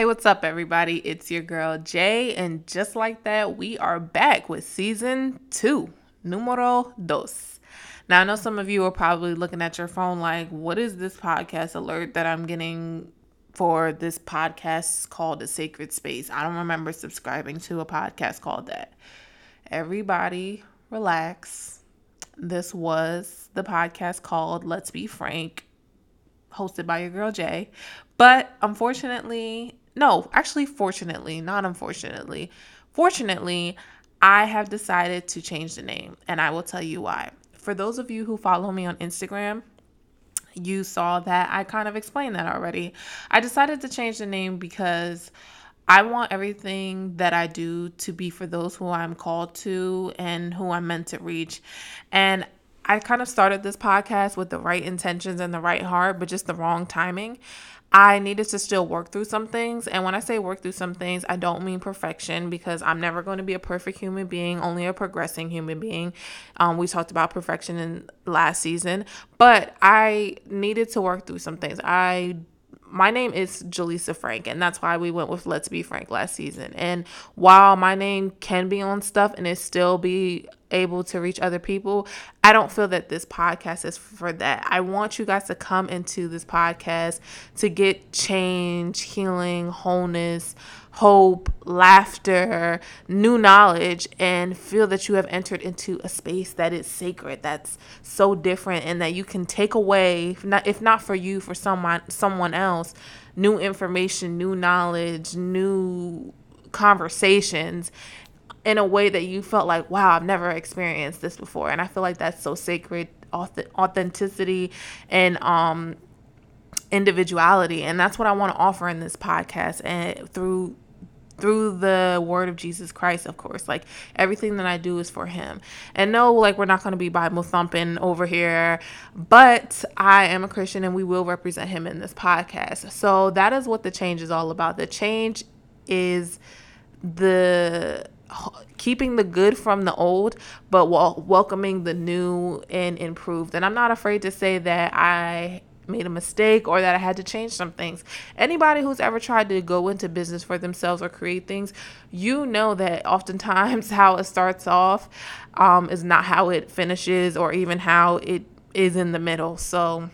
Hey, what's up, everybody? It's your girl Jay, and just like that, we are back with season two, numero dos. Now, I know some of you are probably looking at your phone like, what is this podcast alert that I'm getting for this podcast called The Sacred Space? I don't remember subscribing to a podcast called that. Everybody, relax. This was the podcast called Let's Be Frank, hosted by your girl Jay. But unfortunately, no, actually, fortunately, not unfortunately, fortunately, I have decided to change the name, and I will tell you why. For those of you who follow me on Instagram, you saw that I kind of explained that already. I decided to change the name because I want everything that I do to be for those who I'm called to and who I'm meant to reach. And I kind of started this podcast with the right intentions and the right heart, but just the wrong timing. I needed to still work through some things. And when I say work through some things, I don't mean perfection because I'm never going to be a perfect human being, only a progressing human being. Um, we talked about perfection in last season, but I needed to work through some things. I my name is Jaleesa Frank, and that's why we went with Let's Be Frank last season. And while my name can be on stuff and it still be able to reach other people, I don't feel that this podcast is for that. I want you guys to come into this podcast to get change, healing, wholeness, hope, laughter, new knowledge, and feel that you have entered into a space that is sacred, that's so different, and that you can take away, if not, for you, for someone someone else, new information, new knowledge, new conversations in a way that you felt like, wow, I've never experienced this before. And I feel like that's so sacred, authenticity, and um, individuality. And that's what I want to offer in this podcast and through through the word of Jesus Christ, of course. Like everything that I do is for him. And no, like we're not going to be Bible thumping over here, but I am a Christian and we will represent him in this podcast. So that is what the change is all about. The change is the keeping the good from the old, but while welcoming the new and improved. And I'm not afraid to say that I made a mistake or that I had to change some things. Anybody who's ever tried to go into business for themselves or create things, you know that oftentimes how it starts off um, is not how it finishes or even how it is in the middle. So,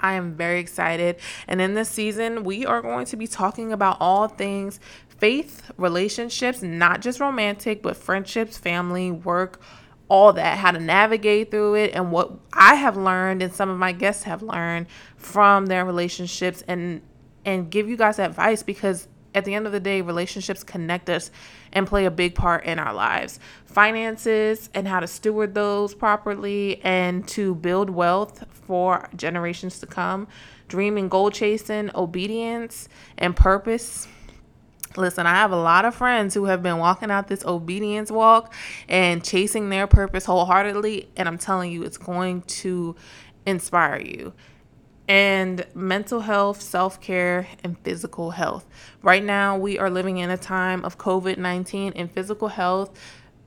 I am very excited. And in this season, we are going to be talking about all things faith, relationships, not just romantic, but friendships, family, work, all that, how to navigate through it, and what I have learned and some of my guests have learned from their relationships and and give you guys advice because at the end of the day, relationships connect us and play a big part in our lives. Finances and how to steward those properly and to build wealth for generations to come. Dreaming, goal chasing, obedience, and purpose Listen, I have a lot of friends who have been walking out this obedience walk and chasing their purpose wholeheartedly. And I'm telling you, it's going to inspire you. And mental health, self care, and physical health. Right now, we are living in a time of COVID 19 and physical health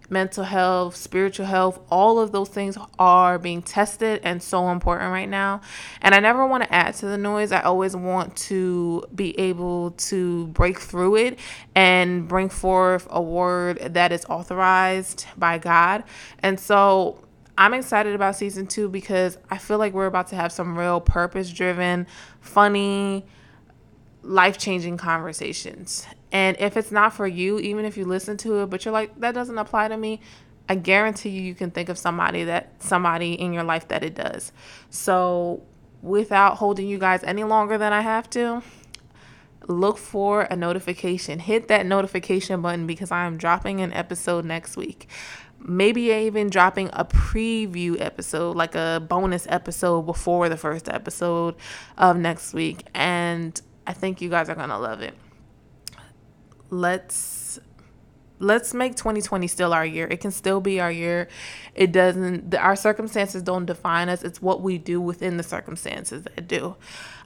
mental health, spiritual health, all of those things are being tested and so important right now. And I never want to add to the noise. I always want to be able to break through it and bring forth a word that is authorized by God. And so I'm excited about season two because I feel like we're about to have some real purpose driven, funny, life changing conversations. And if it's not for you, even if you listen to it, but you're like, that doesn't apply to me, I guarantee you, you can think of somebody that somebody in your life that it does. So, without holding you guys any longer than I have to, look for a notification. Hit that notification button because I am dropping an episode next week. Maybe even dropping a preview episode, like a bonus episode before the first episode of next week. And I think you guys are going to love it. Let's let's make 2020 still our year. It can still be our year. It doesn't our circumstances don't define us. It's what we do within the circumstances that do.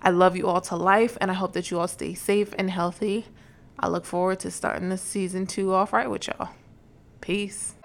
I love you all to life and I hope that you all stay safe and healthy. I look forward to starting this season 2 off right with y'all. Peace.